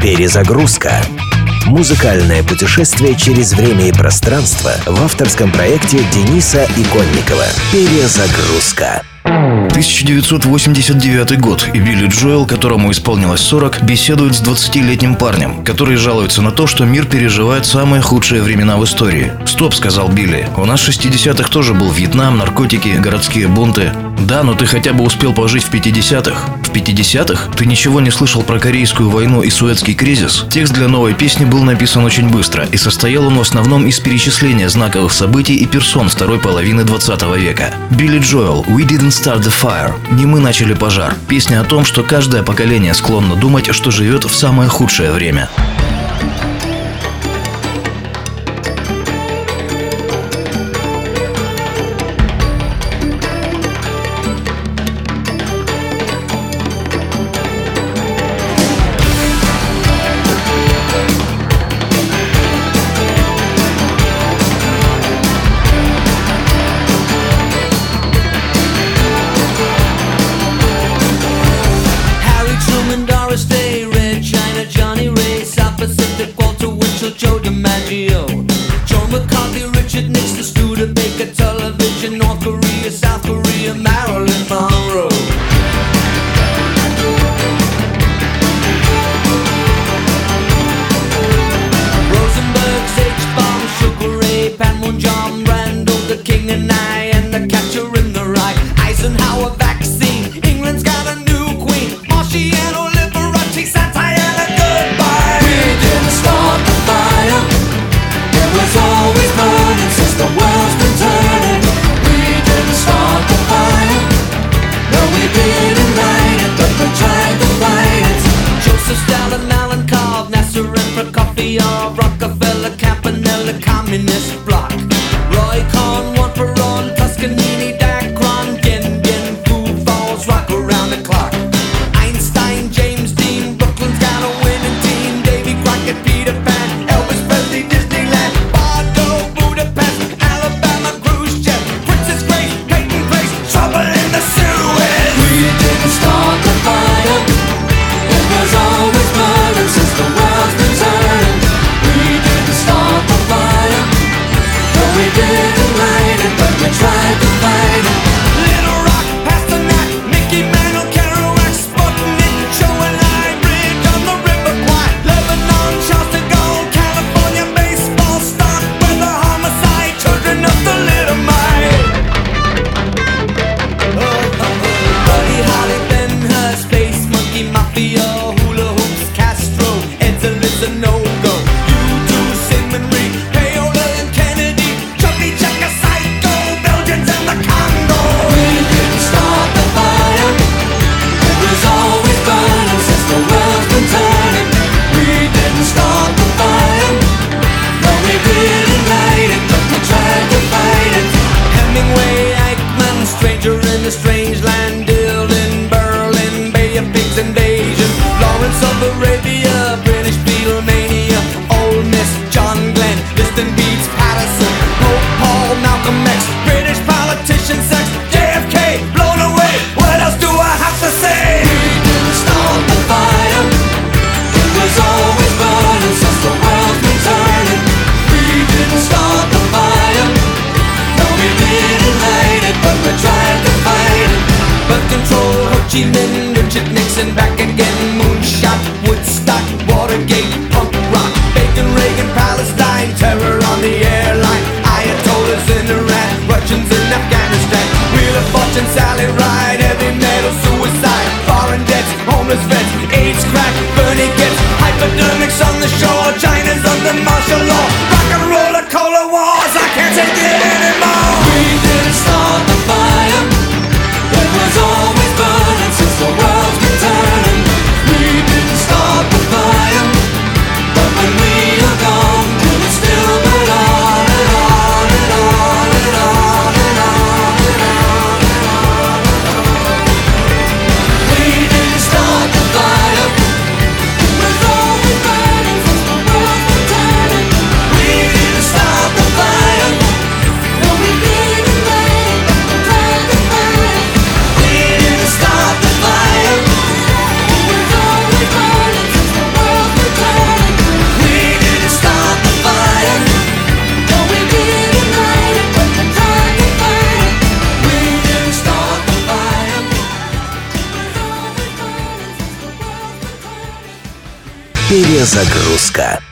Перезагрузка. Музыкальное путешествие через время и пространство в авторском проекте Дениса Иконникова. Перезагрузка. 1989 год, и Билли Джоэл, которому исполнилось 40, беседует с 20-летним парнем, который жалуется на то, что мир переживает самые худшие времена в истории. «Стоп», — сказал Билли, — «у нас в 60-х тоже был Вьетнам, наркотики, городские бунты. Да, но ты хотя бы успел пожить в 50-х. В 50-х ты ничего не слышал про Корейскую войну и Суэцкий кризис. Текст для новой песни был написан очень быстро, и состоял он в основном из перечисления знаковых событий и персон второй половины 20 века. Билли Джоэл «We didn't start the fire» «Не мы начали пожар» – песня о том, что каждое поколение склонно думать, что живет в самое худшее время. McCarthy, Richard Nixon, Studebaker, television, North Korea, South Korea, Marilyn Monroe. Rosenberg's H-bomb, Sugar Ray, the King and I, and the Catcher in the Rye, Eisenhower vaccine, England's got a new queen, So Stalin, Allen, Carl, Nasser, and Prokofiev, Rockefeller, Campanella, Communist Bloc. Solo Перезагрузка.